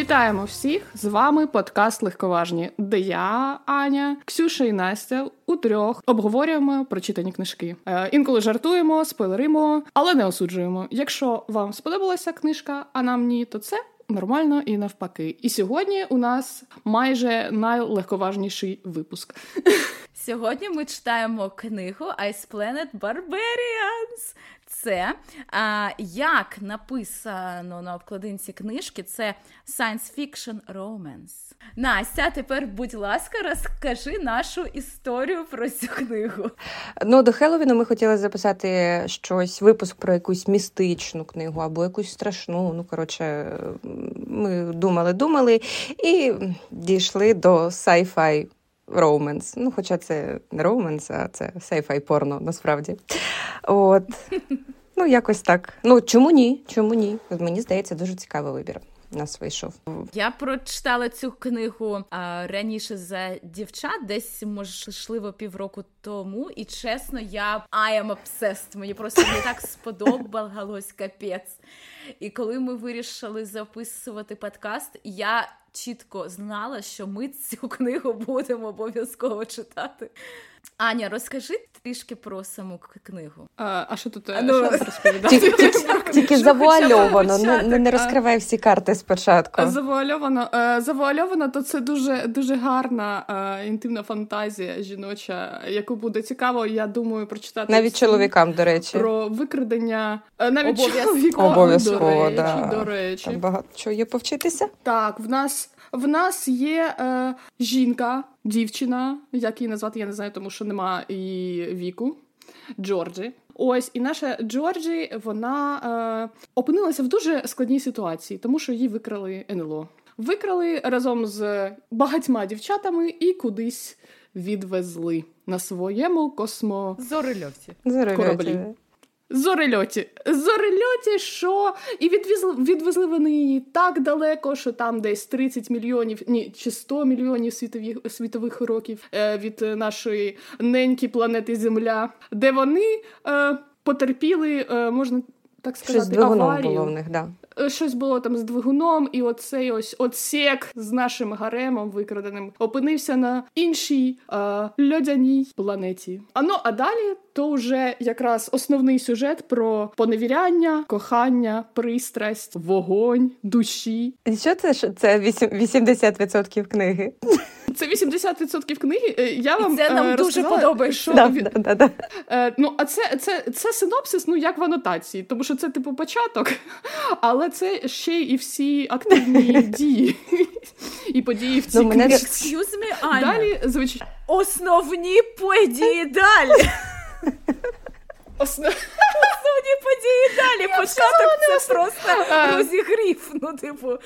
Вітаємо всіх! З вами подкаст Легковажні, де я, Аня, Ксюша і Настя у трьох обговорюємо прочитані книжки. Е, інколи жартуємо, спойлеримо, але не осуджуємо. Якщо вам сподобалася книжка, а нам ні, то це. Нормально і навпаки. І сьогодні у нас майже найлегковажніший випуск. Сьогодні ми читаємо книгу Ice Planet Barbarians це як написано на обкладинці книжки, це science fiction romance. Настя, тепер, будь ласка, розкажи нашу історію про цю книгу. Ну, до Хеллоуіну ми хотіли записати щось, випуск про якусь містичну книгу або якусь страшну. Ну, коротше, ми думали, думали і дійшли до sci-fi роуменс. Ну, хоча це не роуменс, а це сейфай порно насправді. От. Ну, якось так. Ну, чому ні? Чому ні? Мені здається, дуже цікавий вибір. Нас вийшов. Я прочитала цю книгу а, раніше за дівчат, десь можливо півроку тому. І чесно, я I am obsessed. Мені просто не так сподобалось капець. І коли ми вирішили записувати подкаст, я чітко знала, що ми цю книгу будемо обов'язково читати. Аня, розкажи трішки про саму книгу. А а що тут е, ну, Тільки, тільки завуальовано, не, не розкривай всі карти спочатку. Завуальовано, е, завуальовано, то це дуже дуже гарна е, інтимна фантазія жіноча, яку буде цікаво, я думаю, прочитати навіть чоловікам, до речі, про викрадення навіть чоловікам, обов'язково до речі, да. до речі. Там багато чого є повчитися. Так, в нас в нас є е, жінка, дівчина, як її назвати, я не знаю, тому що нема і віку. Джорджі. Ось і наша Джорджі вона е, опинилася в дуже складній ситуації, тому що її викрали НЛО. Викрали разом з багатьма дівчатами і кудись відвезли на своєму космо зорельоті. кораблі. Зорельоті. Зорельоті, що і відвезли, відвезли вони її так далеко, що там десь 30 мільйонів, ні, чи 100 мільйонів світових світових років е, від нашої неньки планети Земля, де вони е, потерпіли, е, можна так сказати, Щось аварію. було в них, да. Е, щось було там з двигуном, і оцей ось отсек з нашим гаремом викраденим опинився на іншій е, льодяній планеті. А ну а далі то вже якраз основний сюжет про поневіряння, кохання, пристрасть, вогонь, душі. Що це це 80% книги? Це 80% книги. Е, я вам І Це нам е, дуже подобається. Що да, від... да, да, е, ну, а це, це, це синопсис, ну як в анотації, тому що це типу початок, але це ще і всі активні дії і події в цій ну, мене... книжці. Excuse me, Аня. Далі звичайно. Основні події далі. Основ... Основні події далі. Початок це просто розігрів. Ну, типу,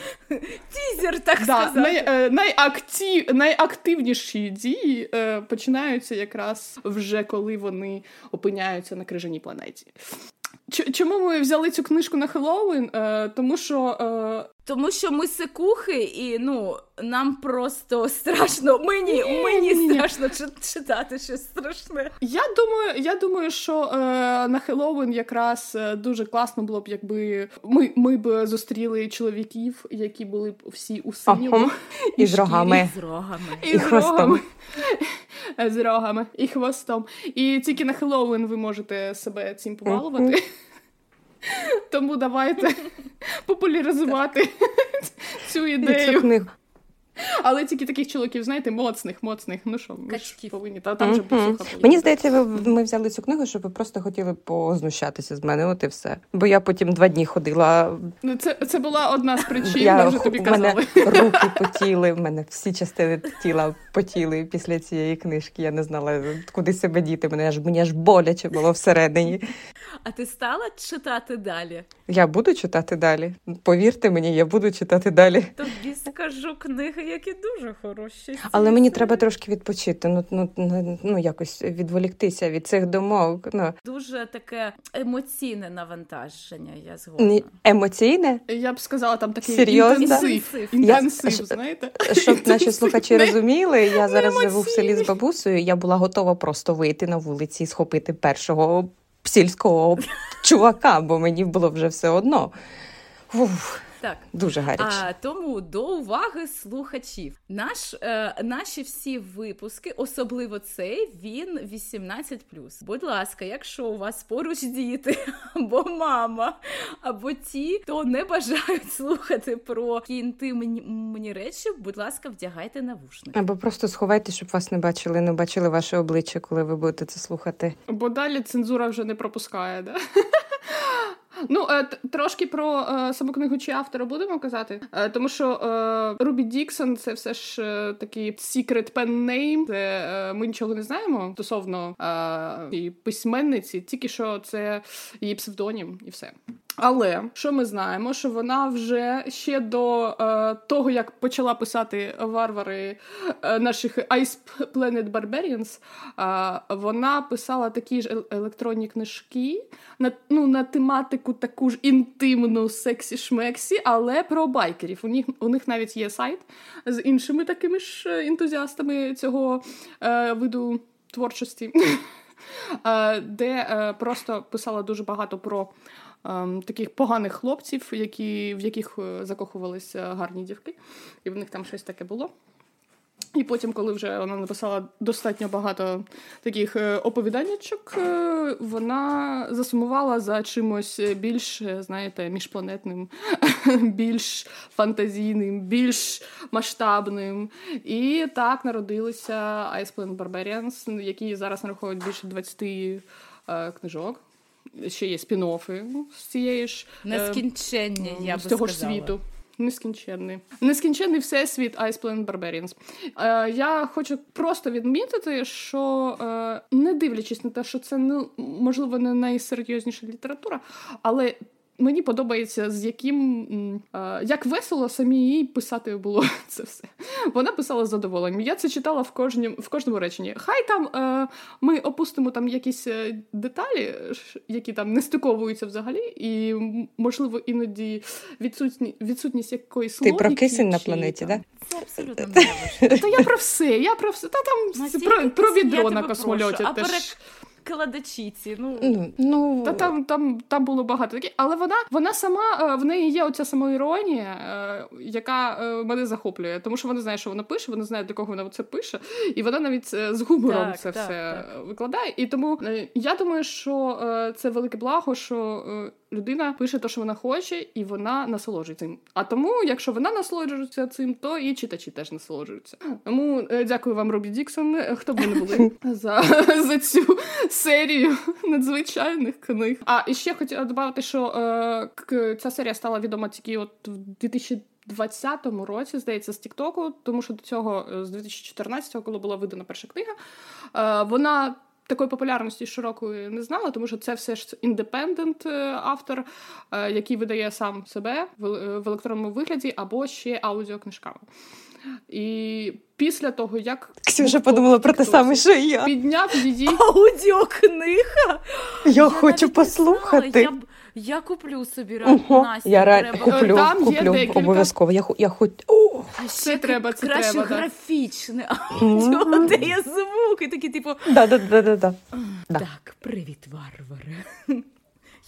тізер, так сказати. Е, найактив, найактивніші дії е, починаються якраз вже коли вони опиняються на крижаній планеті. Чому ми взяли цю книжку на Хеллоуін? Е, тому що. Е... Тому що ми сикухи, і ну нам просто страшно. Мені ні, мені ні, страшно ні. читати щось страшне. Я думаю, я думаю, що е, на Хеллоуін якраз е, дуже класно було б, якби ми ми б зустріли чоловіків, які були б всі у синьому. І, і з рогами. І з рогами. І, і з рогами. З рогами і хвостом. І тільки на Хеллоуін ви можете себе цим побалувати. Тому давайте популяризувати цю ідею. Але тільки таких чоловіків, знаєте, моцних, моцних. Ну що, ми ж повинні, та там же посуха. Мені здається, ви ми взяли цю книгу, щоб ви просто хотіли познущатися з мене. От і все. Бо я потім два дні ходила. Ну, це це була одна з причин, я вже тобі казали. Мене руки потіли, в мене всі частини тіла потіли після цієї книжки. Я не знала, куди себе діти. Мене аж мені аж боляче було всередині. А ти стала читати далі? Я буду читати далі. Повірте мені, я буду читати далі. Тобі скажу книги які дуже хороші. Але мені треба трошки відпочити. Ну ну ну якось відволіктися від цих думок. Ну дуже таке емоційне навантаження. Я згодна. Емоційне? Я б сказала, там такий Серйозно? інтенсив. Інтенсив, я, знаєте? Щоб наші слухачі розуміли, я зараз живу в селі з бабусею. Я була готова просто вийти на вулиці і схопити першого сільського чувака, бо мені було вже все одно. Уф. Так. Дуже гаряче. А, Тому до уваги слухачів. Наш, е, Наші всі випуски, особливо цей, він 18+. Будь ласка, якщо у вас поруч діти, або мама, або ті, хто не бажають слухати про інтимні речі, будь ласка, вдягайте навушники. Або просто сховайте, щоб вас не бачили, не бачили ваше обличчя, коли ви будете це слухати. Бо далі цензура вже не пропускає, да? Ну, е, трошки про е, саму книгу чи автора будемо казати, е, тому що Рубі Діксон це все ж такий secret pen name, де ми нічого не знаємо стосовно і письменниці, тільки що це її псевдонім і все. Але що ми знаємо, що вона вже ще до е, того, як почала писати варвари е, наших Ice Planet Barbarians, е, вона писала такі ж електронні книжки на ну, на тематику таку ж інтимну сексі-шмексі, але про байкерів. У них у них навіть є сайт з іншими такими ж ентузіастами цього е, виду творчості, е, де е, просто писала дуже багато про. Ем, таких поганих хлопців, які, в яких е, закохувалися гарні дівки, і в них там щось таке було. І потім, коли вже вона написала достатньо багато таких е, оповіданнячок, е, вона засумувала за чимось більш, знаєте, міжпланетним, більш фантазійним, більш масштабним. І так народилися Ice Planet Barbarians, які зараз нараховують більше 20 книжок ще є спін-офи з цієї ж е, нескінченні, я з того ж світу. Нескінченний. Нескінченний всесвіт Ice Planet Barbarians. Е, Я хочу просто відмітити, що е, не дивлячись на те, що це не можливо не найсерйозніша література, але Мені подобається, з яким як весело самі їй писати було це все. Вона писала з задоволенням. Я це читала в кожнім, в кожному реченні. Хай там е, ми опустимо там якісь е, деталі, які там не стиковуються взагалі, і можливо іноді відсутні, відсутність якоїсь Ти про кисень на планеті, так? Це абсолютно не Та я про все. Я про все. Та там про, про відро на космольоті теж кладачіці. Ну ну та там там там було багато таких, але вона вона сама е, в неї є оця самоіронія, е, яка е, мене захоплює, тому що вона знає, що вона пише, вона знає, до кого вона це пише, і вона навіть з гумором так, це так, все так. викладає. І тому я думаю, що це велике благо, що людина пише те, що вона хоче, і вона насолоджується цим. А тому, якщо вона насолоджується цим, то і читачі теж насолоджуються. Тому е, дякую вам, Робі Діксон. Хто б ви не були за за цю серію надзвичайних книг. А і ще хотіла додати, що е, ця серія стала відома тільки от в 2000 2020 році, здається, з Тіктоку, тому що до цього, е, з 2014-го, коли була видана перша книга, е, вона такої популярності широкої не знала, тому що це все ж індепендент автор, е, який видає сам себе в електронному вигляді або ще аудіокнижками. І після того, як Ксюша подумала про те саме, що я підняв її аудіокнига. Я, я хочу послухати. Я, я куплю собі Ого, Настя, Я треба. куплю, Там куплю декілька... обов'язково. Я я хоч... А це треба, це краще треба, графічне аудіо, mm-hmm. де є звуки, такі, типу. Да, да, да, да, да. Так, привіт, варвари.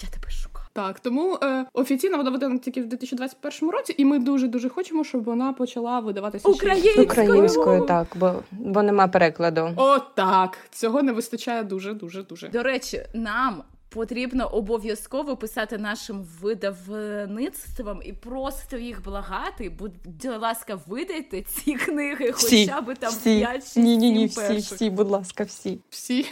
Я тебе шукаю. Так, тому е, офіційно вона видана тільки в 2021 році, і ми дуже дуже хочемо, щоб вона почала видаватися українською, українською, так, бо бо нема перекладу. О, так цього не вистачає дуже, дуже, дуже. До речі, нам потрібно обов'язково писати нашим видавництвам і просто їх благати. Будь ласка, видайте ці книги, всі, хоча б там п'ять 5 Ні, ні, ні, всі, всі, будь ласка, всі. Всі.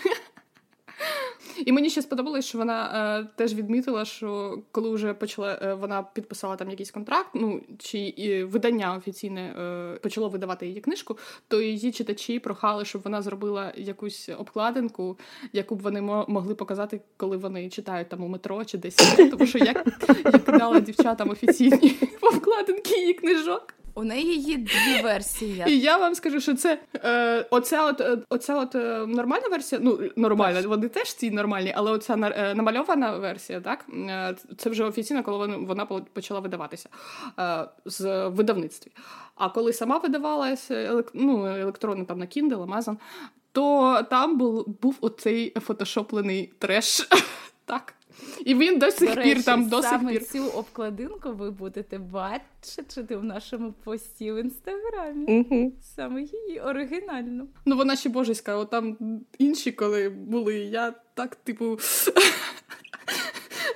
І мені ще сподобалось, що вона е, теж відмітила, що коли вже почала е, вона підписала там якийсь контракт, ну чи і видання офіційне е, почало видавати її книжку, то її читачі прохали, щоб вона зробила якусь обкладинку, яку б вони могли показати, коли вони читають там у метро чи десь. Тому що я, я кидала дівчатам офіційні обкладинки її книжок. У неї є дві версії. І я вам скажу, що це е, оця от е, оця от е, нормальна версія. Ну нормальна, вони теж ці нормальні, але оця е, намальована версія, так е, це вже офіційно, коли вона, вона почала видаватися е, з видавництві. А коли сама видавалася елек, ну, електронно там на Kindle, Amazon, то там був був оцей фотошоплений треш. Так. І він до сих до речі, пір там до сих саме пір. цю обкладинку ви будете бачити в нашому пості в інстаграмі. Угу. Саме її оригінальну. Ну вона ще божеська, от там інші, коли були, я так, типу.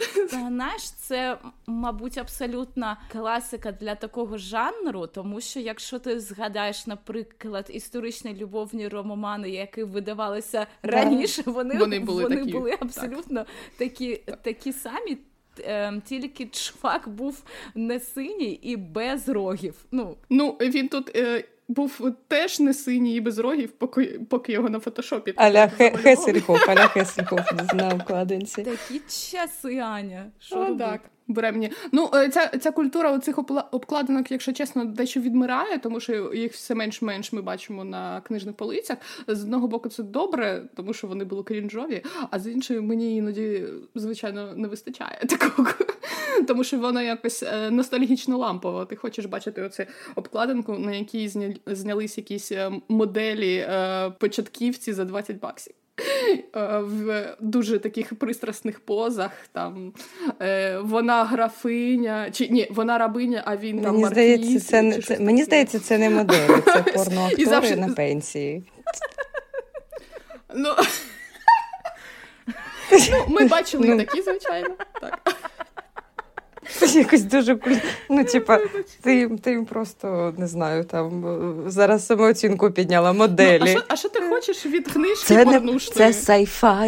Знаєш, це, мабуть, абсолютна класика для такого жанру, тому що якщо ти згадаєш, наприклад, історичні любовні романи, які видавалися раніше, вони, Вони були такі, були так. абсолютно такі, такі самі. Ем, Тільки чувак був не синій і без рогів. Ну, Ну, він тут е, був теж не синій і без рогів, поки, поки його на фотошопі. Аля Хе- замалювали. Хассельхоф, а-ля Хассельхоф на обкладинці. такі часи, Аня. Що О, так. Буремні. Ну, е, ця, ця культура оцих обкладинок, якщо чесно, дещо відмирає, тому що їх все менш-менш ми бачимо на книжних полицях. З одного боку, це добре, тому що вони були крінжові, а з іншої мені іноді, звичайно, не вистачає такого. Тому що воно якось е, ностальгічно лампово. Ти хочеш бачити оцю обкладинку, на якій знялись якісь е, моделі е, початківці за 20 баксів. В дуже таких пристрасних позах. Там е, вона графиня, чи ні, вона рабиня, а він там Мені здається, це не це мені здається, це не моделі, це І порноактори завжди- на пенсії. Ну, ну, ми бачили Ну. такі, звичайно. Так. Якось дуже куль- Ну, типа, ти, ти їм просто не знаю, там зараз самооцінку підняла Ну, а, моделі. що, а що ти хочеш від книжки Це не це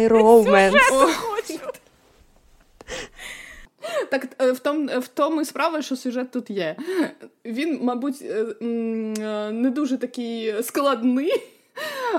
romance. О, Так е, в тому, в тому і справа, що сюжет тут є. Він, мабуть, е, е, не дуже такий складний.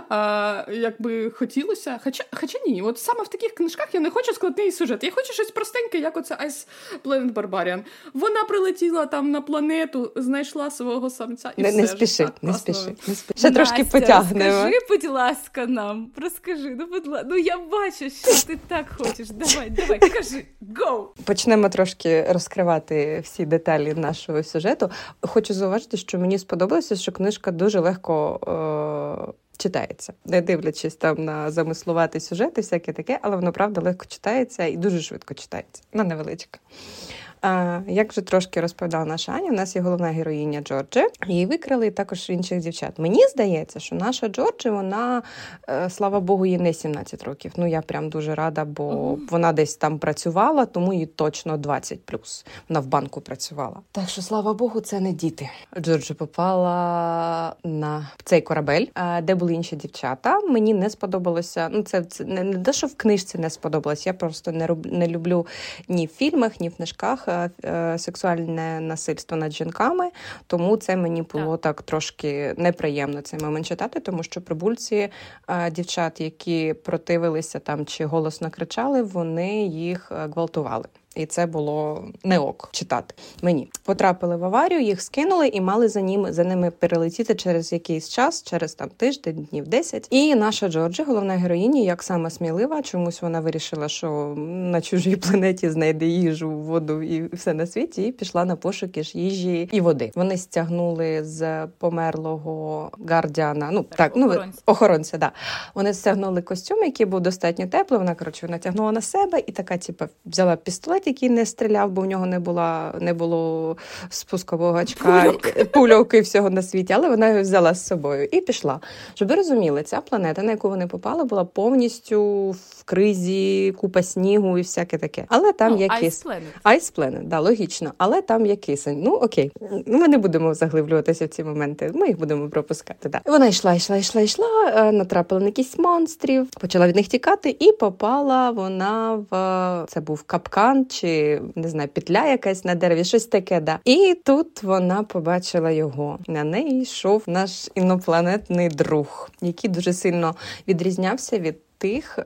А, як би хотілося. Хоча, хоча ні, от саме в таких книжках я не хочу складний сюжет. Я хочу щось простеньке, як оце Ice Planet Barbarian. Вона прилетіла там на планету, знайшла свого самця і Не, все. не спіши, Так, не спіши, не спіши. Ще трошки потягнемо. Розкажи, будь ласка, нам. Розкажи, ну будь ласка. Ну я бачу, що ти так хочеш. Давай, давай, кажи, go! Почнемо трошки розкривати всі деталі нашого сюжету. Хочу зауважити, що мені сподобалося, що книжка дуже легко. Е- Читається, не дивлячись там на замислувати сюжет і всяке таке, але воно правда легко читається і дуже швидко читається. Вона невеличка. Як вже трошки розповідала наша Аня, у нас є головна героїня Джорджі, її викрали також інших дівчат. Мені здається, що наша Джорджі, вона, е, слава Богу, їй не 17 років. Ну я прям дуже рада, бо вона десь там працювала, тому їй точно 20 Вона в банку працювала. Так що, слава Богу, це не діти. Джорджі попала на цей корабель, е, де були інші дівчата. Мені не сподобалося. Ну, це, це не, те, що в книжці не сподобалось. Я просто не роб, не люблю ні в фільмах, ні в книжках сексуальне насильство над жінками. Тому це мені було так, трошки неприємно цей момент читати, тому що прибульці е, дівчат, які противилися там чи голосно кричали, вони їх е, гвалтували. І це було не ок читати. Мені потрапили в аварію, їх скинули і мали за ними за ними перелетіти через якийсь час, через там тиждень, днів 10. І наша Джорджі, головна героїня, як сама смілива, чомусь вона вирішила, що на чужій планеті знайде їжу, воду і все на світі, і пішла на пошуки ж їжі і води. Вони стягнули з померлого гардіана. Ну так, Так, ну охоронця. охоронця, да. Вони стягнули костюм, який був достатньо теплий. Вона коротше натягнула на себе і така, типу, взяла пістолет, який не стріляв, бо в нього не була не було спускового гачка, Пульок. пульок і всього на світі, але вона його взяла з собою і пішла. Щоб ви розуміли, ця планета, на яку вони попали, була повністю в кризі, купа снігу і всяке таке. Але там ну, є Ice кис. Planet. Ice Planet, да, логічно, але там є кисень. Ну окей, ми не будемо заглиблюватися в ці моменти. Ми їх будемо пропускати. Да. Вона йшла, йшла, йшла, йшла, е, натрапила на якісь монстрів, почала від них тікати, і попала вона в це був капкан чи не знаю, петля якась на дереві, щось таке. Да. І тут вона побачила його. На неї йшов наш інопланетний друг, який дуже сильно відрізнявся від. Тих, е,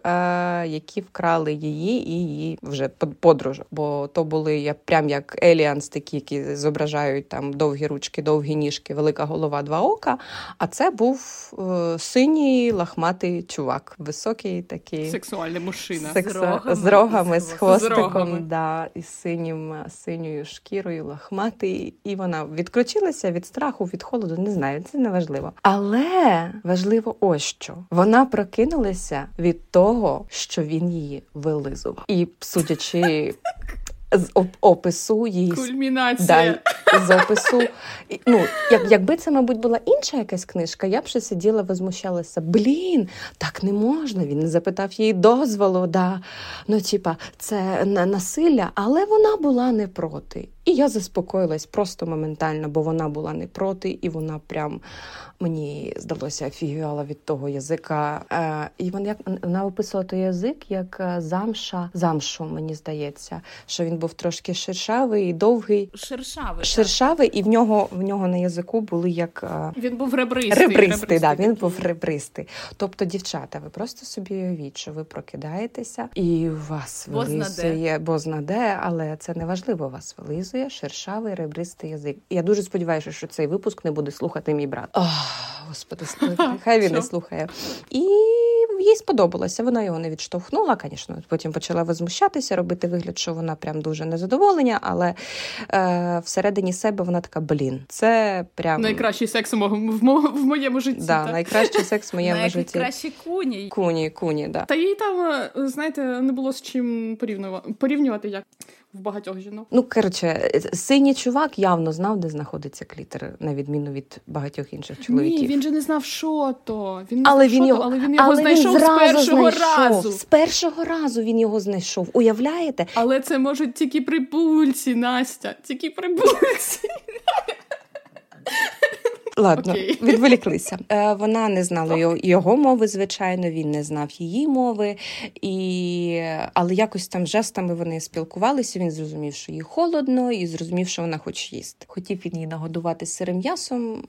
які вкрали її і її вже под- подружок. Бо то були як прям як еліанс, такі, які зображають там довгі ручки, довгі ніжки, велика голова, два ока. А це був е, синій лахматий чувак, високий такий Сексуальний мужчина. секса- З рогами, з рогами, з з хвостиком, рогами. да, і синім, синьою шкірою, лахматий. І вона відключилася від страху, від холоду. Не знаю, це не важливо. Але важливо ось що вона прокинулася від від того, що він її вилизував. І судячи з опису її Кульмінація. Да, з опису. Ну, як, Якби це, мабуть, була інша якась книжка, я б ще сиділа, возмущалася. Блін, так не можна. Він не запитав її дозволу. Да. Ну, типа, це насилля, але вона була не проти. І я заспокоїлась просто моментально, бо вона була не проти, і вона прям мені здалося офігювала від того язика. Е, І вона як вона описувала той язик як е, замша, замшу, мені здається, що він був трошки шершавий, довгий, шершавий, шершавий, і в нього в нього на язику були як е, він був ребристий. Ребристий, ребристий да, він був ребристий. Тобто, дівчата, ви просто собі уявіть, що ви прокидаєтеся, і у вас вилизує, бо знаде, але це не важливо. Вас вилизує шершавий ребристий язик. Я дуже сподіваюся, що цей випуск не буде слухати мій брат. Ох, Господи, хай він не слухає. І їй сподобалося. Вона його не відштовхнула, звісно. Потім почала возмущатися, робити вигляд, що вона прям дуже незадоволення, але е, всередині себе вона така: блін, це прям найкращий секс в, мо- в моєму житті. Да, так. Найкращий секс в моєму житті. Найкращі куні. Куні, куні, да. Та їй там, е, знаєте, не було з чим порівнювати, порівнювати як в багатьох жінок. Ну коротше, синій чувак явно знав, де знаходиться клітер, на відміну від багатьох інших чоловіків. Ні, він же не знав, що то. Він не але знав, він що його, то, але він його але знайшов він з першого знайшов. разу. З першого разу він його знайшов. Уявляєте? Але це можуть тільки прибульці, Настя, тільки прибульці. Ладно, okay. відволіклися. Е, Вона не знала його, його мови, звичайно, він не знав її мови, і... але якось там жестами вони спілкувалися. Він зрозумів, що їй холодно, і зрозумів, що вона хоче їсти. Хотів він її нагодувати сирим м'ясом,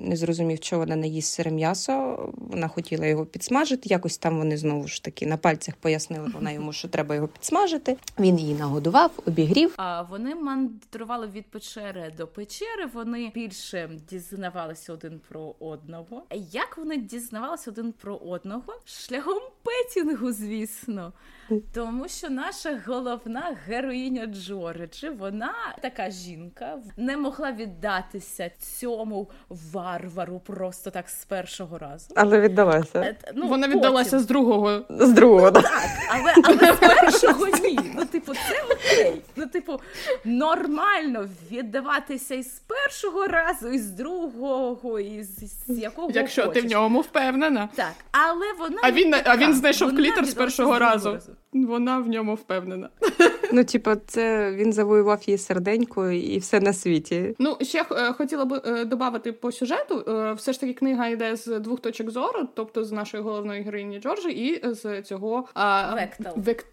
не зрозумів, що вона не їсть сире м'ясо. Вона хотіла його підсмажити. Якось там вони знову ж таки на пальцях пояснили вона йому, що треба його підсмажити. Він її нагодував, обігрів. А вони мандрували від печери до печери. Вони більше дізнавалися дізнавалися один про одного. Як вони дізнавалися один про одного? Шляхом петінгу, звісно. Тому що наша головна героїня Джорджі, вона така жінка, не могла віддатися цьому варвару просто так з першого разу. Але віддалася. Е, ну, Вона віддалася з другого. З другого, ну, так. Але але з першого ні. Ну, типу, це окей. Ну, типу, нормально віддаватися і з першого разу, і з другого, і з, з якого. Якщо хочеш. ти в ньому впевнена. Так, але вона. А він а він знайшов клітер з першого разу. разу. Вона в ньому впевнена. Ну, типу, це він завоював її серденько і все на світі. Ну, ще е, хотіла би е, додати по сюжету. Е, все ж таки, книга йде з двох точок зору, тобто з нашої головної героїні Джорджі, і з цього Вектал. Век...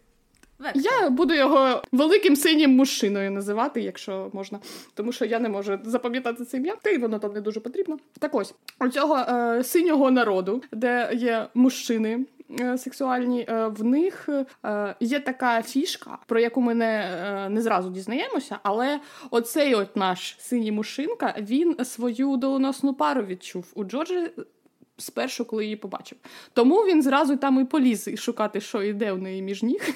Я буду його великим синім мужчиною називати, якщо можна, тому що я не можу запам'ятати це ім'я, та й воно там не дуже потрібно. Так ось у цього е, синього народу, де є мужчини, сексуальні, е, в них е, є така фішка, про яку ми не не зразу дізнаємося, але оцей от наш синій мужчинка він свою доленосну пару відчув у Джорджі. Спершу, коли її побачив. Тому він зразу там і поліз шукати, що йде в неї між ніг.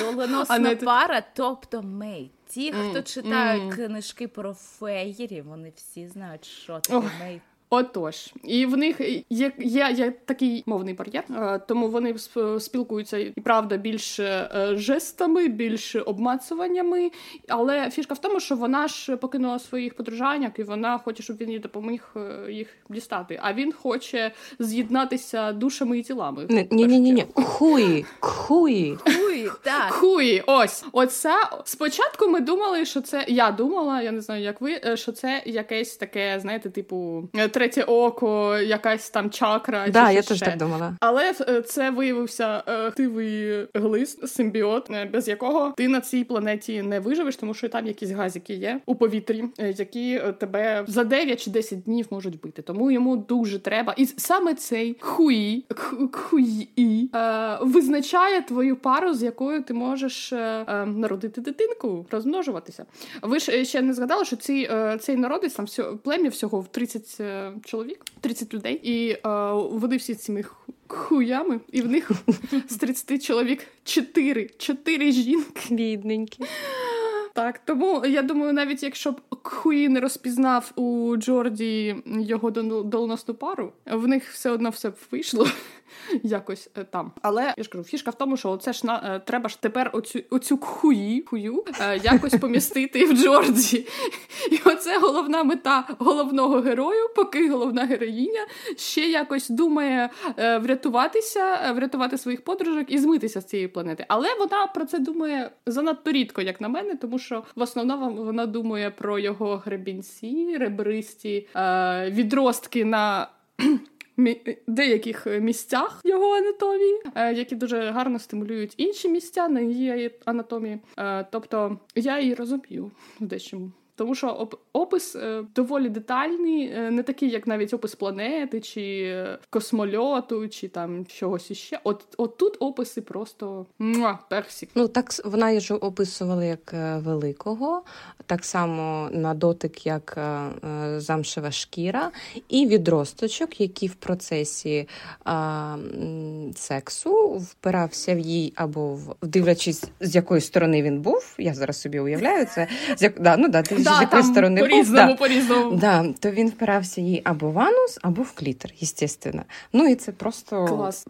Доленосна не... пара, тобто mate. Ті, хто мм, читають мм. книжки про fairy, вони всі знають, що таке о. mate. Отож, і в них є є, є такий мовний бар'єр, е, тому вони спілкуються і правда більше жестами, більше обмацуваннями. Але фішка в тому, що вона ж покинула своїх подружаньок, і вона хоче, щоб він їй допоміг е, їх дістати. А він хоче з'єднатися душами і тілами. Ні, ні, ні, ні. Хуї, хуї. Хуї, так. Хуї. Ось, оце спочатку. Ми думали, що це я думала. Я не знаю, як ви, е, що це якесь таке, знаєте, типу третє око, якась там чакра. Да, чи я теж так думала. Але е, це виявився активий е, глист, симбіот, е, без якого ти на цій планеті не виживеш, тому що там якісь газики є у повітрі, які тебе за 9 чи 10 днів можуть бити. Тому йому дуже треба. І саме цей хуї хуї визначає твою пару, з якою ти можеш народити дитинку, розмножуватися. Ви ж ще не згадали, що ці цей народець там все плем'я всього в 30 чоловік, 30 людей, і е, вони всі цими хуями, і в них з 30 чоловік 4, 4 жінки. Бідненькі. Так, тому я думаю, навіть якщо б Хуї не розпізнав у Джорді його доленосну пару, в них все одно все б вийшло. Якось е, там. Але я ж кажу, фішка в тому, що це ж на е, треба ж тепер оцю оцю хую е, якось помістити в Джорджі. І оце головна мета головного герою, поки головна героїня ще якось думає врятуватися, врятувати своїх подружок і змитися з цієї планети. Але вона про це думає занадто рідко, як на мене, тому що в основному вона думає про його гребінці, ребристі відростки на деяких е, місцях його анатомії, е, які дуже гарно стимулюють інші місця на її анатомії. Е, тобто я її розумію в дечому. Тому що опис е, доволі детальний, е, не такий, як навіть опис планети, чи е, космольоту, чи там чогось іще. От от тут описи просто муа, персик. Ну так вона ж описувала як великого, так само на дотик, як замшева шкіра, і відросточок, який в процесі а, сексу впирався в їй або в дивлячись, з якої сторони він був. Я зараз собі уявляю це. З як да, ну да, ти да, з якої сторони по-різному, по-різному. Да, то він впирався їй або в анус, або в клітер, естественно. Ну і це просто Клас.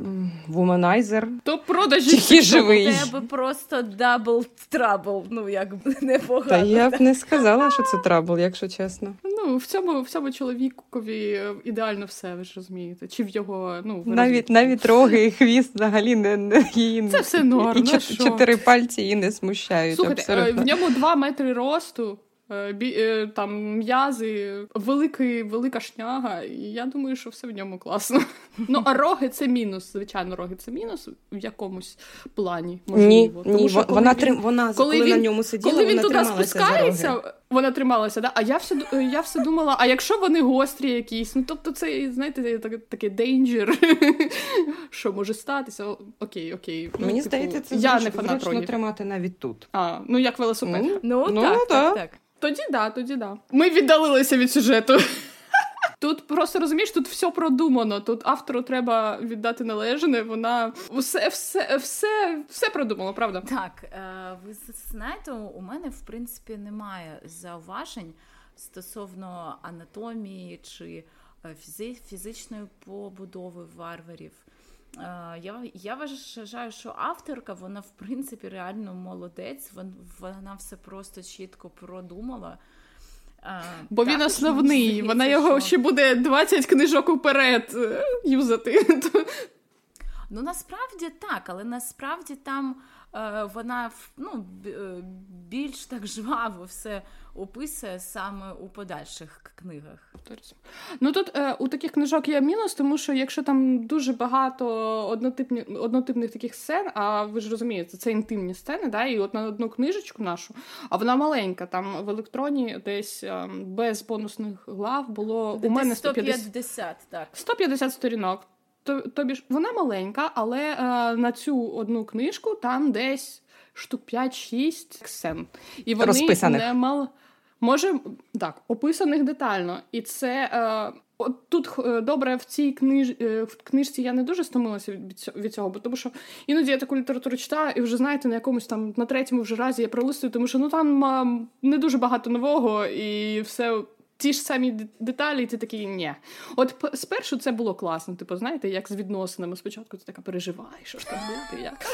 womanizer. То продажі живий. У тебе просто double trouble, ну як непогано. Та я б не сказала, що це trouble, якщо чесно. Ну, в цьому в цьому чоловікові е, ідеально все, ви ж розумієте. Чи в його, ну, навіть навіть роги і хвіст взагалі не, не її Це все норм, і ну, чотири пальці її не смущають. Слухайте, е, абсолютно. в ньому два метри росту. Е, бі, е, там м'язи, великий, велика шняга, і я думаю, що все в ньому класно. Ну, а роги це мінус. Звичайно, роги це мінус в якомусь плані. можливо. Ні, Тому, ні, що, вона він, вона коли, коли він, на ньому сиділа, коли він вона туди спускається, вона трималася, да? а я все я все думала, а якщо вони гострі якісь, ну тобто це, знаєте, такий дейнджер, що може статися. Окей, окей. Ну, Мені типу, здається, це я не фанат рогів. тримати навіть тут. А, Ну, як велосипед. Ну, ну, ну так, так, так. Тоді да, тоді да. Ми віддалилися від сюжету. Тут просто розумієш, тут все продумано. Тут автору треба віддати належне. Вона все все, все, все продумала, правда? Так, е, ви знаєте, у мене в принципі немає зауважень стосовно анатомії чи е, фізичної побудови варварів. Я я вважаю, що авторка, вона в принципі реально молодець, вона все просто чітко продумала. Бо він основний, вона його що... ще буде 20 книжок уперед е, юзати. Ну насправді так, але насправді там е, вона ну, е, більш так жваво все описує саме у подальших книгах. Ну тут е, у таких книжок є мінус, тому що якщо там дуже багато однотипні, однотипних таких сцен, а ви ж розумієте, це інтимні сцени, да, і от на одну книжечку нашу, а вона маленька. Там в електроні десь е, без бонусних глав було Де у мене 150, 150 так. 150 сторінок. Тобі ж вона маленька, але е, на цю одну книжку там десь штук 5-6 сцен. І вони Розписаних. не мали. Може, так, описаних детально. І це е, от тут е, добре в цій книж, е, в книжці я не дуже стомилася від, цього, бо тому що іноді я таку літературу читаю, і вже знаєте, на якомусь там на третьому вже разі я пролистую, тому що ну там не дуже багато нового, і все ті ж самі деталі, і ти такий ні. От спершу це було класно. Типу, знаєте, як з відносинами. Спочатку ти така переживаєш, що ж там буде, як.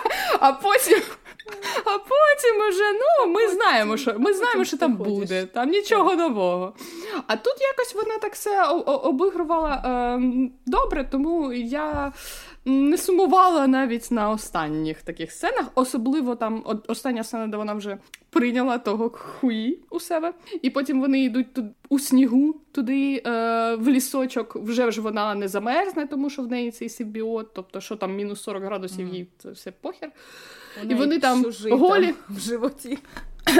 А потім потім вже ну, ми знаємо, що ми знаємо, що там буде, там нічого нового. А тут якось вона так все обігрувала е, добре, тому я не сумувала навіть на останніх таких сценах, особливо там остання сцена, де вона вже прийняла того хуї у себе, і потім вони йдуть тут у снігу туди е, в лісочок. Вже ж вона не замерзне, тому що в неї цей симбіот, тобто що там мінус 40 градусів, mm. їй це все похер. і вони там голі в животі.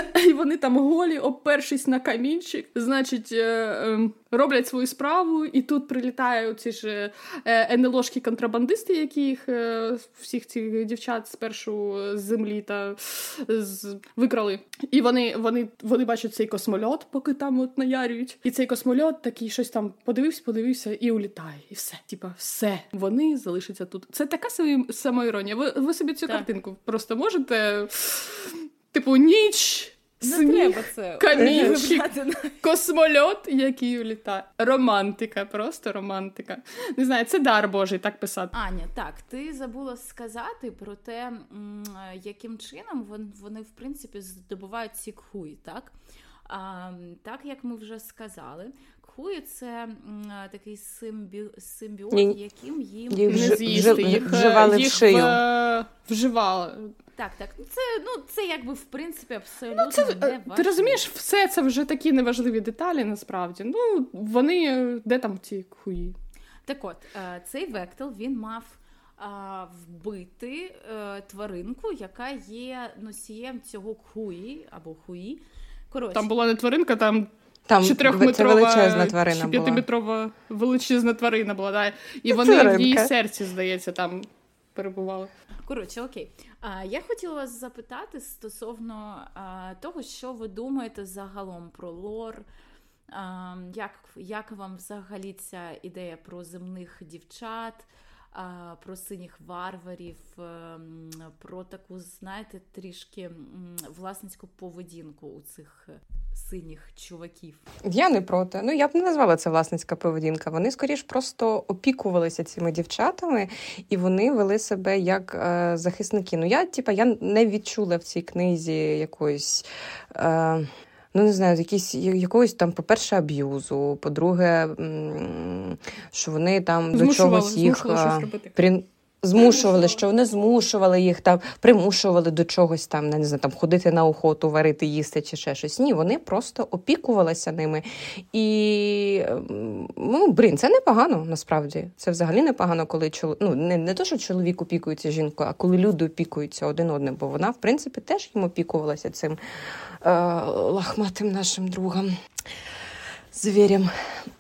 І вони там голі, опершись на камінчик, значить, е, е, роблять свою справу, і тут прилітають ці ж е, НЛОшки контрабандисти, яких всіх цих дівчат спершу з землі та з... викрали. І вони вони, вони бачать цей космольот, поки там от наярюють. І цей космольот такий щось там подивився, подивився і улітає. І все. Типа, все, вони залишаться тут. Це така самоіронія. Ви ви собі цю так. картинку просто можете. Типу, ніч, треба це. камінчик, космольот, який улітає. Романтика, просто романтика. Не знаю, це дар Божий так писати. Аня, так, ти забула сказати про те, яким чином вони, в принципі, здобувають ці кхуї, так? А, Так як ми вже сказали, кхуї це такий симбі... симбіот, яким їм їх не з'їсти, їх вживали їх в шию. Вживали. Так, так. Це ну це якби в принципі абсолютно ну, це, не важливо. Ти розумієш, все це вже такі неважливі деталі, насправді. Ну, вони де там ці хуї? Так от, е, цей вектел він мав вбити е, тваринку, яка є носієм цього хуї або хуї. Коротше. Там була не тваринка, там. Там чотирьохметрова, величезна тварина п'ятиметрова величезна тварина була, да. і це вони тваринка. в її серці, здається, там перебували. Коротше, окей. А, Я хотіла вас запитати стосовно а, того, що ви думаєте загалом про лор. Як як вам взагалі ця ідея про земних дівчат, про синіх варварів, ем, про таку, знаєте, трішки власницьку поведінку у цих синіх чуваків. Я не проти. Ну я б не назвала це власницька поведінка. Вони скоріш просто опікувалися цими дівчатами, і вони вели себе як е, захисники. Ну я типа я не відчула в цій книзі якоїсь. Е, Ну, не знаю, якісь якогось там, по-перше, аб'юзу, по-друге, що вони там до чогось їх при змушували, що вони змушували їх там, примушували до чогось там, не знаю, там ходити на охоту, варити, їсти чи ще щось. Ні, вони просто опікувалися ними. І ну, блін, це непогано насправді. Це взагалі непогано, коли чол... ну, не, не то, що чоловік опікується жінкою, а коли люди опікуються один одним, бо вона, в принципі, теж їм опікувалася цим е, лахматим нашим другом звірям.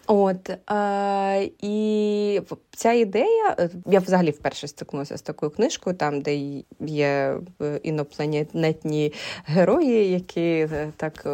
От е, і ця ідея, е, я взагалі вперше стикнулася з такою книжкою, там де є е, інопланетні герої, які е, так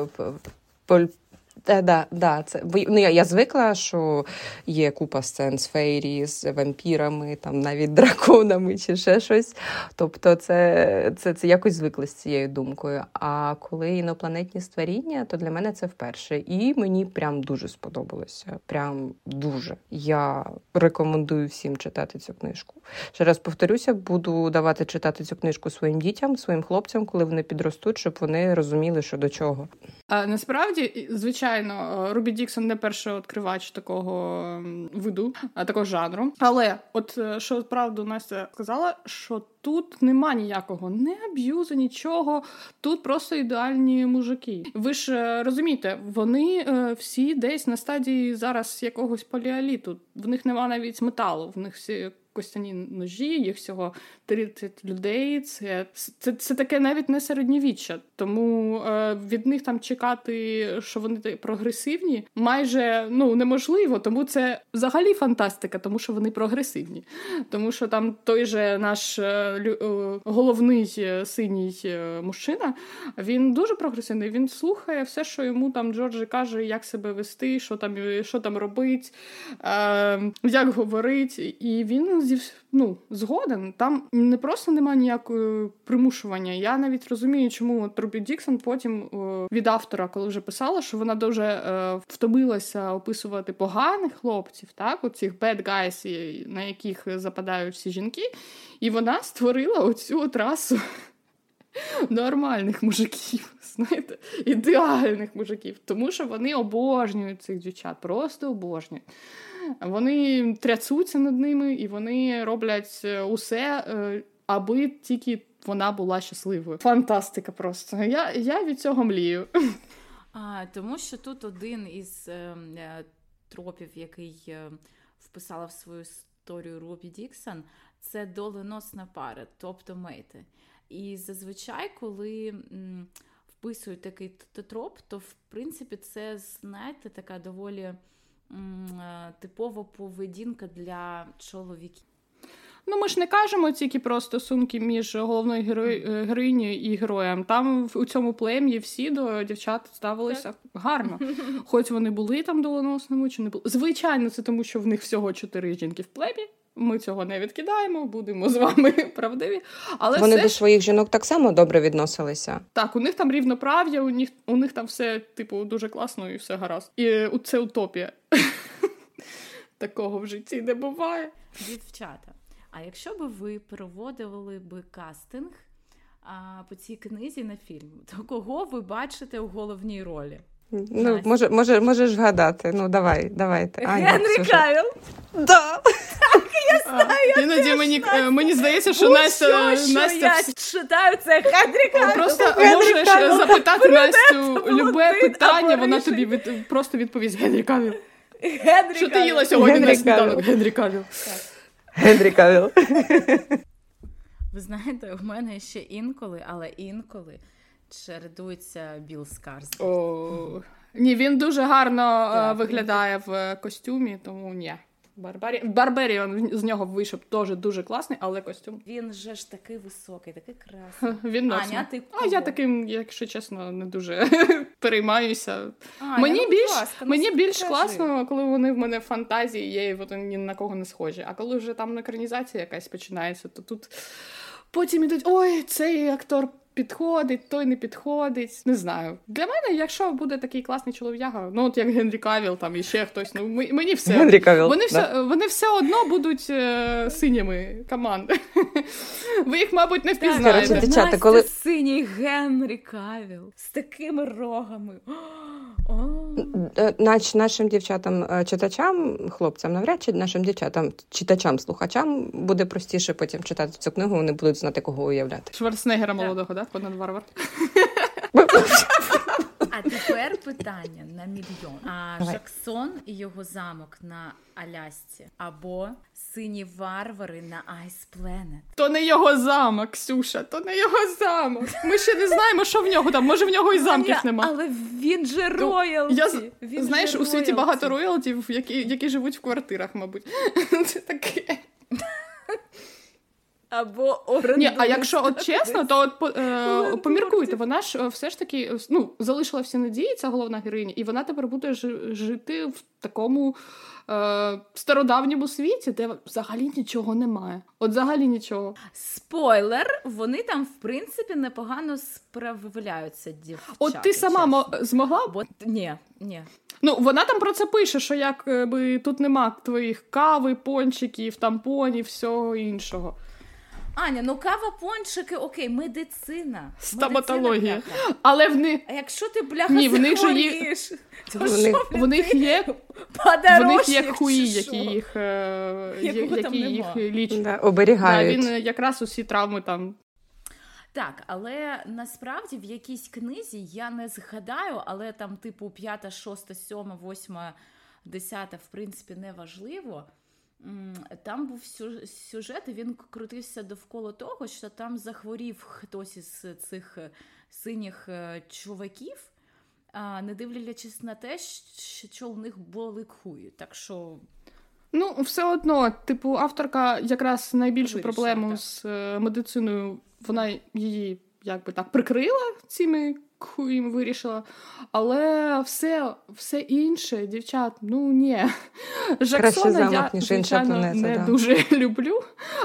Е, да, да, це ну, я я звикла, що є купа сцен з фейрі, з вампірами, там навіть драконами чи ще щось. Тобто, це це, це якось звикли з цією думкою. А коли інопланетні створіння, то для мене це вперше. І мені прям дуже сподобалося. Прям дуже. Я рекомендую всім читати цю книжку. Ще раз повторюся, буду давати читати цю книжку своїм дітям, своїм хлопцям, коли вони підростуть, щоб вони розуміли, що до чого. А насправді, звичайно звичайно, е, Рубі Діксон не перший відкривач такого виду, а такого жанру. Але от е, що правду Настя сказала, що тут нема ніякого не аб'юзу, нічого. Тут просто ідеальні мужики. Ви ж е, розумієте, вони всі десь на стадії зараз якогось поліаліту. В них нема навіть металу, в них всі костяні ножі, їх всього 30 людей. Це це, це таке навіть не середньовіччя. Тому е, від них там чекати, що вони прогресивні, майже ну неможливо. Тому це взагалі фантастика, тому що вони прогресивні. Тому що там той же наш е, е, головний е, синій е, мужчина, він дуже прогресивний. Він слухає все, що йому там Джорджі каже, як себе вести, що там що там робить, е, як говорить, і він зі ну, згоден. Там не просто немає ніякого примушування. Я навіть розумію, чому Трубі Діксон потім е, від автора, коли вже писала, що вона дуже е, втомилася описувати поганих хлопців, так, оцих bad guys, на яких западають всі жінки, і вона створила оцю трасу. Нормальних мужиків, знаєте, ідеальних мужиків, тому що вони обожнюють цих дівчат, просто обожнюють. Вони трясуться над ними і вони роблять е, усе, е, аби тільки вона була щасливою. Фантастика просто. Я я від цього млію. А, Тому що тут один із е, е тропів, який вписала в свою історію Робі Діксон, це доленосна пара, тобто мейти. І зазвичай, коли вписують такий троп, то в принципі це, знаєте, така доволі. Е, типова поведінка для чоловіків. Ну, ми ж не кажемо тільки про стосунки між головною геро... Е, героїнею і героєм. Там у цьому плем'ї всі до дівчат ставилися так. гарно. Хоч вони були там доленосними, чи не були. Звичайно, це тому, що в них всього чотири жінки в плем'ї. Ми цього не відкидаємо, будемо з вами правдиві. Але Вони все до своїх жінок так само добре відносилися. так, у них там рівноправ'я, у них, у них там все, типу, дуже класно і все гаразд. І е, це утопія. Такого в житті не буває. Дівчата. А якщо би ви проводили би кастинг а, по цій книзі на фільм, то кого ви бачите у головній ролі? Ну, Настя. може, може, можеш вгадати. Ну, давай, давайте. Генрі Кавіл. Да. А, Іноді мені, е, мені здається, що Будь-що, Настя, що Настя я читаю, це Генрі Кавіл. Просто Генрі можеш Кавіл. запитати Настю любе питання, вона тобі від, просто відповість Генрі Кавіл. Генрі Що ти їла сьогодні Генрі на сніданок? Кавіл. Генрі Кавіл. Генрі Кавіл. Ви знаєте, у мене ще інколи, але інколи чередується Біл Скарс. Ні, він дуже гарно е, Так, виглядає в е, костюмі, тому ні. Барбарі... Барберіон з нього вийшов теж дуже класний, але костюм. Він же ж такий високий, такий красивий. Він Аня, ти А я таким, якщо чесно, не дуже переймаюся. А, мені ну, більш, ласка, ну, мені більш класно, коли вони в мене в фантазії є, і вони ні на кого не схожі. А коли вже там екранізація якась починається, то тут потім ідуть: ой, цей актор підходить, той не підходить. Не знаю. Для мене, якщо буде такий класний чолов'яга, ну от як Генрі Кавіл, там і ще хтось, ну ми- мені все. Генрі Кавіл. Вони да. все, вони все одно будуть е, синіми команди. Ви їх, мабуть, не впізнаєте. Настя коли- синій Генрі Кавіл з такими рогами. О, Нач, нашим дівчатам, е, читачам, хлопцям, навряд чи нашим дівчатам, читачам, слухачам буде простіше потім читати цю книгу, вони будуть знати, кого уявляти. Шварценеггера молодого, да? Конан Варвар. А тепер питання на мільйон. А Давай. Жаксон і його замок на Алясці або сині варвари на Айс Пленет. То не його замок, Ксюша, то не його замок. Ми ще не знаємо, що в нього там. Може, в нього і замків Аня, нема. Але він же роялті. Я з- Він знаєш, же у світі роялті. багато роялтів, які, які живуть в квартирах, мабуть. Це таке. Або. Ні, а якщо от чесно, то от е, поміркуйте, вона ж е, все ж таки е, ну, залишила всі надії, ця головна героїня, і вона тепер буде жи- жити в такому е, стародавньому світі, де взагалі нічого немає. От взагалі нічого. Спойлер, вони там, в принципі, непогано справляються, дівчата. От ти сама мо- змогла Бо ні, ні. Ну, вона там про це пише, що якби тут нема твоїх кави, пончиків, тампонів, всього іншого. Аня, ну кава, пончики, окей, медицина. Стоматологія. Медицина. Але в них А якщо ти бляха Ні, в них же є- то В що, них- в них є в них є хуї, які їх, е, які там їх лічать. Да, Да, він е, якраз усі травми там. Так, але насправді в якійсь книзі я не згадаю, але там, типу, п'ята, шоста, сьома, восьма, десята, в принципі, не важливо. Там був сю- сюжет, і він крутився довкола того, що там захворів хтось із цих е, синіх е, чуваків, не дивлячись на те, що- що у них були хуї. Так що Ну, все одно, типу, авторка якраз найбільшу Вирішила, проблему так. з е, медициною, вона її якби так прикрила цими хуїм вирішила. Але все, все інше, дівчат, ну ні. Жаксона замок, я, ніж інша звичайно, планета, не да. дуже люблю.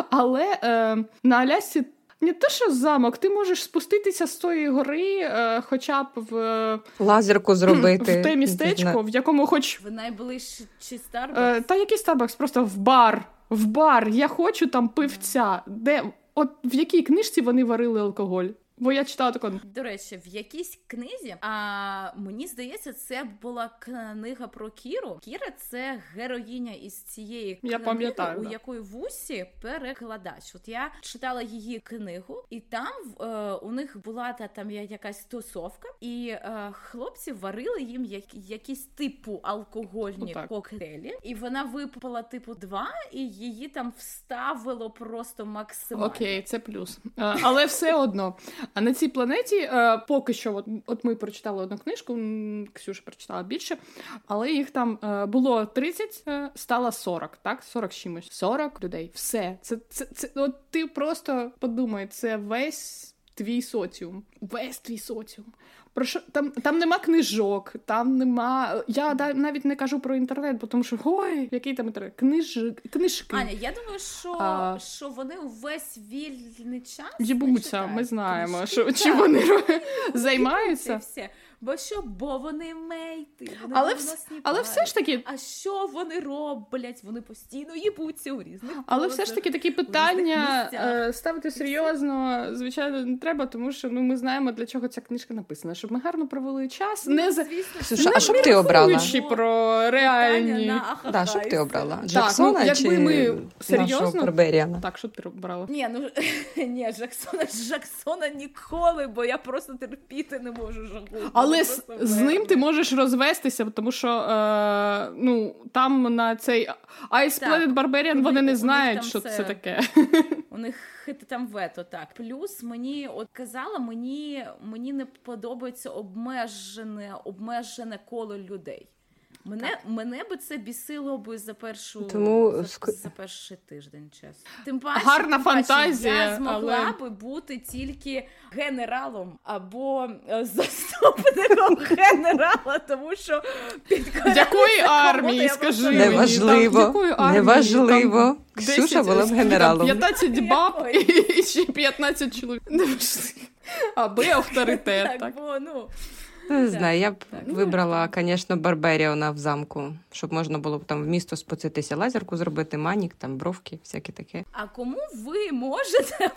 Але е, на Алясці не те, що замок, ти можеш спуститися з тої гори, е, хоча б в, е, Лазерку зробити. в те містечко, в якому хоч в найближчий Starbucks Е, та який Starbucks? Просто в бар. В бар. Я хочу там пивця. Де от в якій книжці вони варили алкоголь? Бо я читала таку. До речі, в якійсь книзі, а мені здається, це була книга про Кіру. Кіра це героїня із цієї Я книги, пам'ятаю, у да. якої в усі перекладач. От я читала її книгу, і там е, у них була та там я- якась тусовка, і е, хлопці варили їм як, якісь типу алкогольні Отак. коктейлі, і вона випила типу два, і її там вставило просто максимально. Окей, це плюс. Е, але все одно. А на цій планеті е, поки що, от, от ми прочитали одну книжку, Ксюша прочитала більше, але їх там е, було 30, е, стало 40, так? 40 з чимось. 40 людей. Все. Це, це, це, от ти просто подумай, це весь твій соціум. Весь твій соціум. Про що там там нема книжок, там нема. Я навіть не кажу про інтернет, бо тому що ой, який там інтернет? Книж... Книжки. Аня, я думаю, що а... що вони увесь вільний час Їбуться, ми знаємо, що чи вони займаються. Все. Бо що, бо вони мейти, вони але, вс... але все ж таки. А що вони роблять? Вони постійно їбуться у різних. Але все ж таки такі питання е, ставити серйозно, звичайно, не треба, тому що ну ми знаємо, для чого ця книжка написана, щоб ми гарно провели час, ну, не за Слушай, а що б ти обрала? про реальні да, що б ти обрала? Джексона так, ну, чи ми серйозно? Так, що б ти обрала? Ні, ну ні, Джексона Джексона ніколи, бо я просто терпіти не можу жагу. Але з, з ним ти можеш розвестися, тому що е, ну, там на цей Ice Planet Barbarian вони не знають, що це... це таке. У них там вето, так. Плюс мені от казала, мені мені не подобається обмежене, обмежене коло людей. Мене мене би це бісило би за першу Тому... за, за перший тиждень, чесно. Тим паче, гарна тим фантазія. Я змогла але... би бути тільки генералом або е, заступником генерала, тому що під якої армії скажи мені? неважливо. Неважливо. Ксюша була б генералом. 15 баб і ще 15 чоловік. Аби авторитет. Так, бо ну. Не знаю, я б. Ну, вибрала, звісно, Барберіона в замку, щоб можна було б там в місто спуститися, лазерку зробити, манік, там бровки, всяке таке. А кому ви можете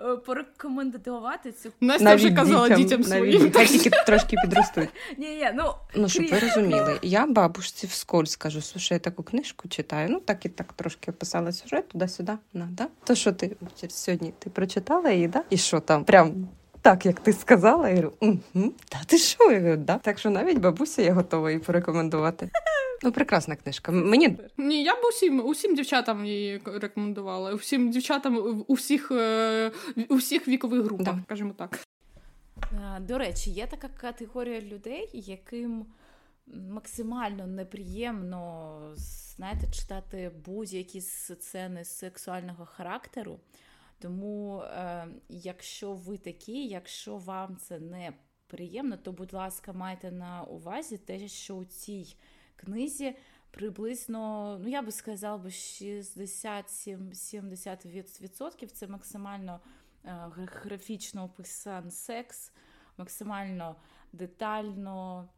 е, порекомендувати цю Настя вже казала дітям, дітям своїм. Хай тільки трошки підростуть. Ні, ні, ну ну щоб ви розуміли, я бабушці вскользь скажу, слушай, я таку книжку читаю. Ну так і так трошки описала сюжет туди-сюди. На, да? То що ти сьогодні ти прочитала її, да? І що там? Прям так, як ти сказала, я говорю, угу, та ти що? Я говорю, да. Так що навіть бабуся я готова її порекомендувати. Ну, прекрасна книжка. Мені ні, я б усім усім дівчатам її рекомендувала. Усім дівчатам у всіх е, у всіх вікових групах, да. скажімо так. До речі, є така категорія людей, яким максимально неприємно знаєте, читати будь-які сцени сексуального характеру. Тому, е, якщо ви такі, якщо вам це не приємно, то, будь ласка, майте на увазі те, що у цій книзі приблизно, ну я би сказала, 60-70% це максимально е, графічно описан секс, максимально детально.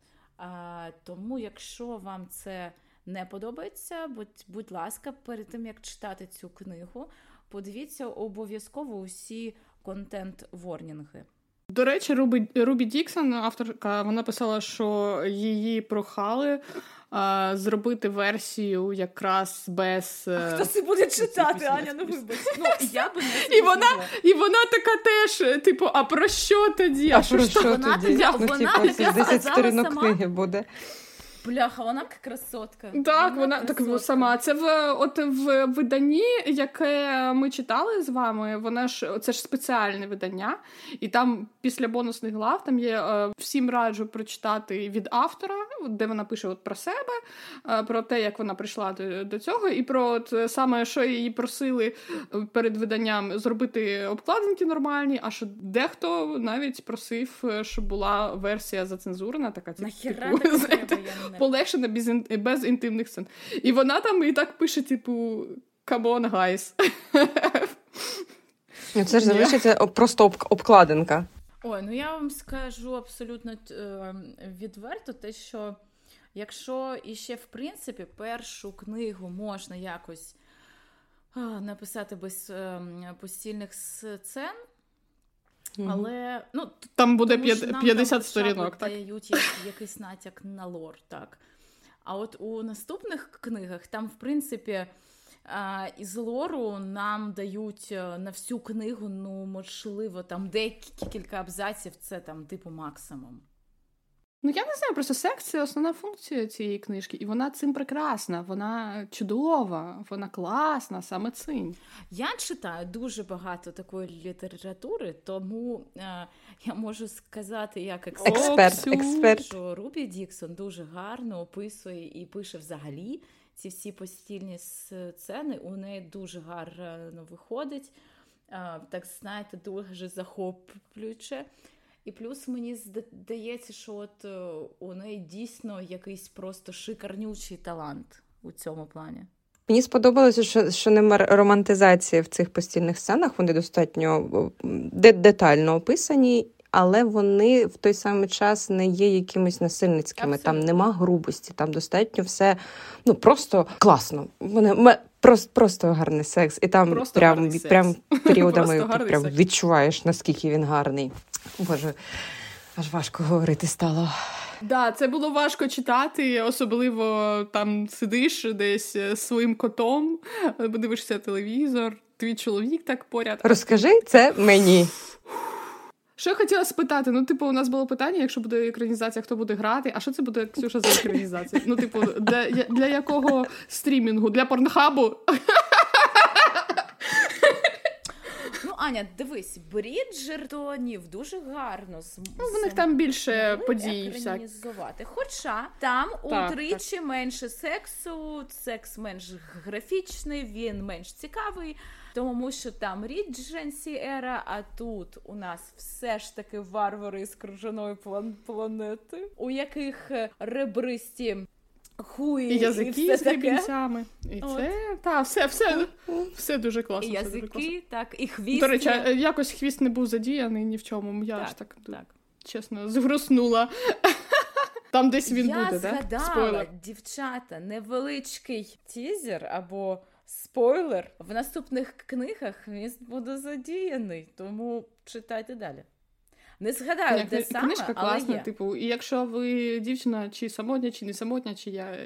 Тому, якщо вам це не подобається, будь, будь ласка, перед тим як читати цю книгу подивіться обов'язково усі контент-ворнінги. До речі, Рубі Рубі Діксон, авторка, вона писала, що її прохали а, зробити версію якраз без. А е, Хто це буде читати, Аня? Ну вибач. Ну, я би не і вона і вона така теж, типу, а про що тоді? А, а про що, що тоді? Вона, ну, вона, типу, це 10 сторінок книги буде. Бляха, вона красотка. Так, вона, вона так сама. Це в от в виданні, яке ми читали з вами. Вона ж це ж спеціальне видання, і там після бонусних глав там є е, всім раджу прочитати від автора, де вона пише от про себе, е, про те, як вона прийшла до, до цього, і про от саме що її просили перед виданням зробити обкладинки нормальні. А що дехто навіть просив, е, щоб була версія зацензурена, така типу, полегшена без без інтимних сцен. І вона там і так пише, типу, come on, guys. Ну, це ж залишиться просто об- обкладинка. Ой, ну я вам скажу абсолютно е, відверто, те, що якщо іще, в принципі, першу книгу можна якось написати без е, постільних сцен, але ну, там буде 50 сторінок. так? дають якийсь натяк на лор, так. А от у наступних книгах там, в принципі, із лору нам дають е, на всю книгу, ну, можливо, там декілька абзаців, це там типу максимум. Ну, я не знаю, просто секс це основна функція цієї книжки, і вона цим прекрасна, вона чудова, вона класна, саме цим. Я читаю дуже багато такої літератури, тому е, я можу сказати, як експерт, експерт, експерт. що Рубі Діксон дуже гарно описує і пише взагалі ці всі постільні сцени. У неї дуже гарно виходить, е, так знаєте, дуже захоплююче. І плюс мені здається, що от е, у неї дійсно якийсь просто шикарнючий талант у цьому плані. Мені сподобалося, що що нема романтизації в цих постільних сценах. Вони достатньо детально описані, але вони в той самий час не є якимись насильницькими. Абсолютно. Там нема грубості, там достатньо все ну просто класно. Вони просто просто гарний секс, і там просто прям прям періодами ти прям секс. відчуваєш наскільки він гарний. Боже, аж важко говорити стало. Да, це було важко читати, особливо там сидиш десь своїм котом, дивишся телевізор, твій чоловік так поряд. Розкажи це мені. Що я хотіла спитати? Ну, типу, у нас було питання, якщо буде екранізація, хто буде грати? А що це буде Ксюша за екранізація? Ну, типу, для для якого стрімінгу? Для порнхабу? Аня, дивись, Бріджертонів дуже гарно Ну, в них там більше подій. всякі. Хоча там так, утричі так. менше сексу, секс менш графічний, він менш цікавий. Тому що там Regency ера, а тут у нас все ж таки варвари з крижаної планети, у яких ребристі хуї і язики і все з гребінцями. І От. це та все, все, все дуже класно. І язики, дуже класно. так, і хвіст. До речі, якось хвіст не був задіяний ні в чому. Я так, ж так, так. чесно згруснула. Там десь він Я буде, згадала, Спойлер. дівчата, невеличкий тізер або спойлер. В наступних книгах він буде задіяний, тому читайте далі. Не згадаю, Як, де саме, книжка але класна, є. типу, і якщо ви дівчина, чи самотня, чи не самотня, чи я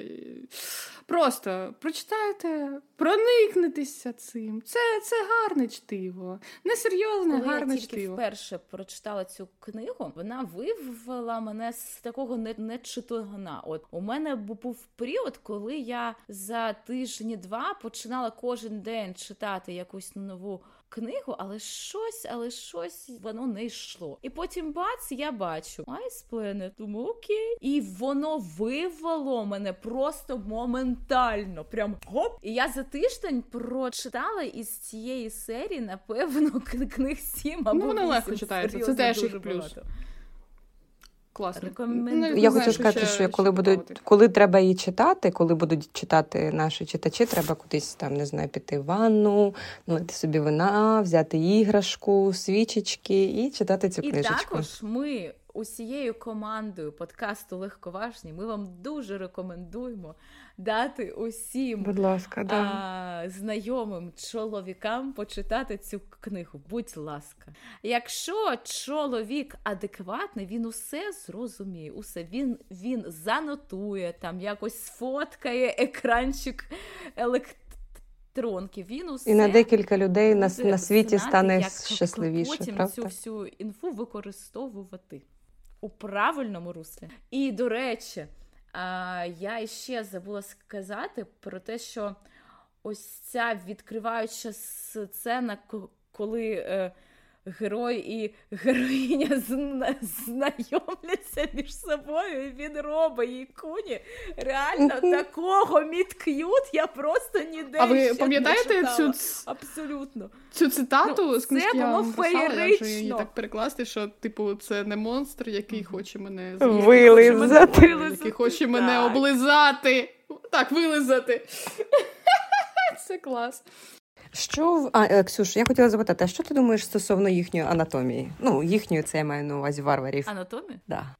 просто прочитайте, проникнетеся цим. Це це гарне чтиво, несерйозне, Коли гарне я тільки чтиво. вперше прочитала цю книгу, вона вивела мене з такого нечитогна. От у мене був період, коли я за тижні-два починала кожен день читати якусь нову книгу, але щось, але щось воно не йшло. І потім бац, я бачу Ice Planet, думаю, окей. І воно вивело мене просто моментально. Прям гоп. І я за тиждень прочитала із цієї серії, напевно, книг сім або Ну, вона легко читається. Це теж їх плюс. Багато. Класно. Ну, я хочу сказати, що коли будуть, коли треба її читати, коли будуть читати наші читачі, треба кудись там не знаю, піти в ванну, налити собі вина, взяти іграшку, свічечки і читати цю книжечку. І також ми усією командою подкасту Легковажні. Ми вам дуже рекомендуємо дати усім Будь ласка, да. а, знайомим чоловікам почитати цю книгу. Будь ласка, якщо чоловік адекватний, він усе зрозуміє. Усе він він занотує там, якось сфоткає екранчик електронки. Він усе і на декілька людей на на світі знати, стане як щасливіше. Потім правда? цю всю інфу використовувати у правильному руслі. І до речі. Я ще забула сказати про те, що ось ця відкриваюча сцена, коли е, герой і героїня зна- знайомляться між собою, і він робить їй куні. Реально такого мідк'ют я просто ніде. А ви ще пам'ятаєте не цю абсолютно цю цитату ну, з книжки це було феєрично. її так перекласти, що типу це не монстр, який хоче мене вилизати, який хоче мене облизати. Так, вилизати. Це клас. Що а, е, Ксюш, я хотіла запитати, а що ти думаєш стосовно їхньої анатомії? Ну, їхньої це я маю на увазі варварів. Анатомії? Да.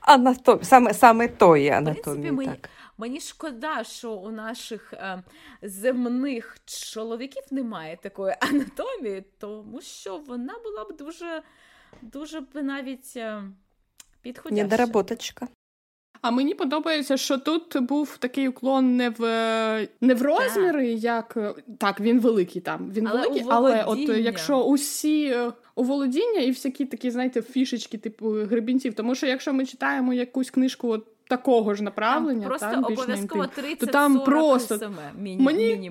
Анатом... Саме саме тої анатомії. В принципі, так. Мені шкода, що у наших е, земних чоловіків немає такої анатомії, тому що вона була б дуже дуже б навіть е, підходяща. Недоработочка. А мені подобається, що тут був такий уклон не в не в розміри, так. як так, він великий там. Він але великий, але от якщо усі е, у володіння і всякі такі, знаєте, фішечки, типу гребінців. Тому що якщо ми читаємо якусь книжку от такого ж направлення, там просто там, обов'язково 30 то там просто мінімум. Мені...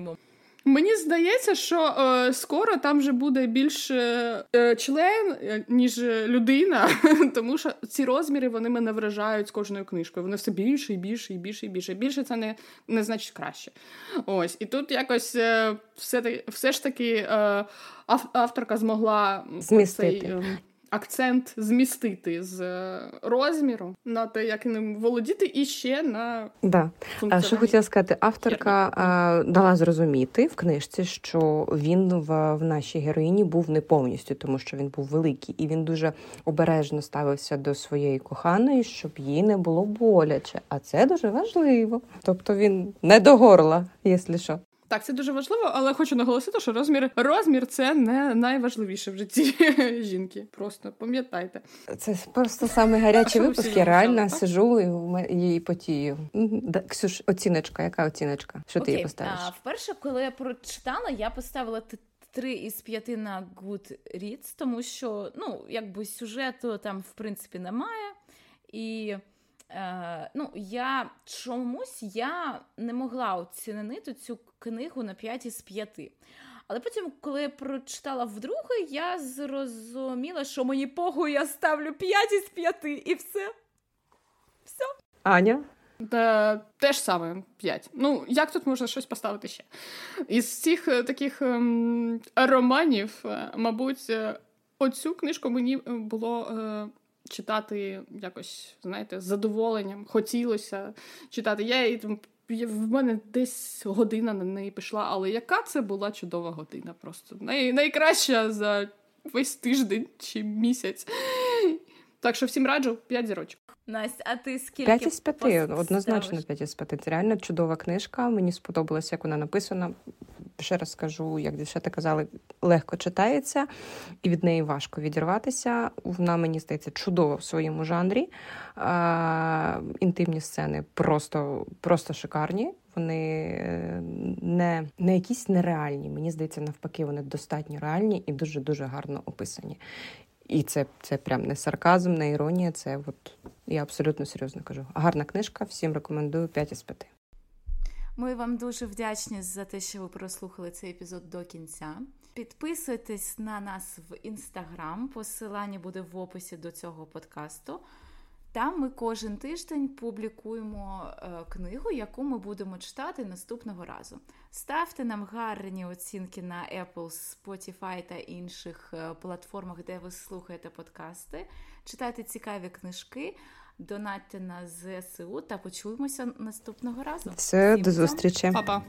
Мені здається, що е, скоро там вже буде більше е, член, е, ніж людина, тому що ці розміри вони мене вражають з кожною книжкою. Вони все більше і більше і більше і більше. Більше це не не значить краще. Ось і тут якось е, все все ж таки е, авторка змогла змістити. Цей, ем, акцент змістити з розміру на те, як ним володіти, і ще на да. Що хотіла сказати, авторка а, дала зрозуміти в книжці, що він в, в нашій героїні був не повністю, тому що він був великий, і він дуже обережно ставився до своєї коханої, щоб їй не було боляче. А це дуже важливо. Тобто він не до горла, якщо що. Так, це дуже важливо, але хочу наголосити, що розмір розмір це не найважливіше в житті жінки. Просто пам'ятайте. Це просто саме гарячий випуск. Я реально так? сижу і, і потію. Ксюш, оціночка, яка оціночка? Що Окей. ти їй поставиш? А, Вперше, коли я прочитала, я поставила три із п'яти на Goodreads, тому що ну, якби сюжету там в принципі немає. І Е, ну, я чомусь я не могла оцінити цю книгу на 5 із 5. Але потім, коли я прочитала вдруге, я зрозуміла, що мені погу я ставлю 5 із 5 і все. Все. Аня? Та, те ж саме 5. Ну, як тут можна щось поставити ще? Із цих е, таких ем, романів, е, мабуть, оцю книжку мені було. Е, читати якось, знаєте, з задоволенням. Хотілося читати. Я там. В мене десь година на неї пішла, але яка це була чудова година? Просто Най, найкраща за весь тиждень чи місяць. Так що всім раджу 5 зірочок. Настя, а ти скільки? 5 із 5, однозначно 5 із 5. Це реально чудова книжка. Мені сподобалося, як вона написана. Ще раз скажу, як дівчата казали, легко читається, і від неї важко відірватися. Вона, мені здається, чудова в своєму жанрі. А, Інтимні сцени просто просто шикарні. Вони е, не не якісь нереальні. Мені здається, навпаки, вони достатньо реальні і дуже дуже гарно описані. І це це прям не сарказм, не іронія. Це от я абсолютно серйозно кажу. Гарна книжка, всім рекомендую 5 із 5. Ми вам дуже вдячні за те, що ви прослухали цей епізод до кінця. Підписуйтесь на нас в інстаграм. Посилання буде в описі до цього подкасту. Там ми кожен тиждень публікуємо е, книгу, яку ми будемо читати наступного разу. Ставте нам гарні оцінки на Apple, Spotify та інших е, платформах, де ви слухаєте подкасти. Читайте цікаві книжки, донатьте на ЗСУ та почуємося наступного разу. Все, Всім до зустрічі. Па-па.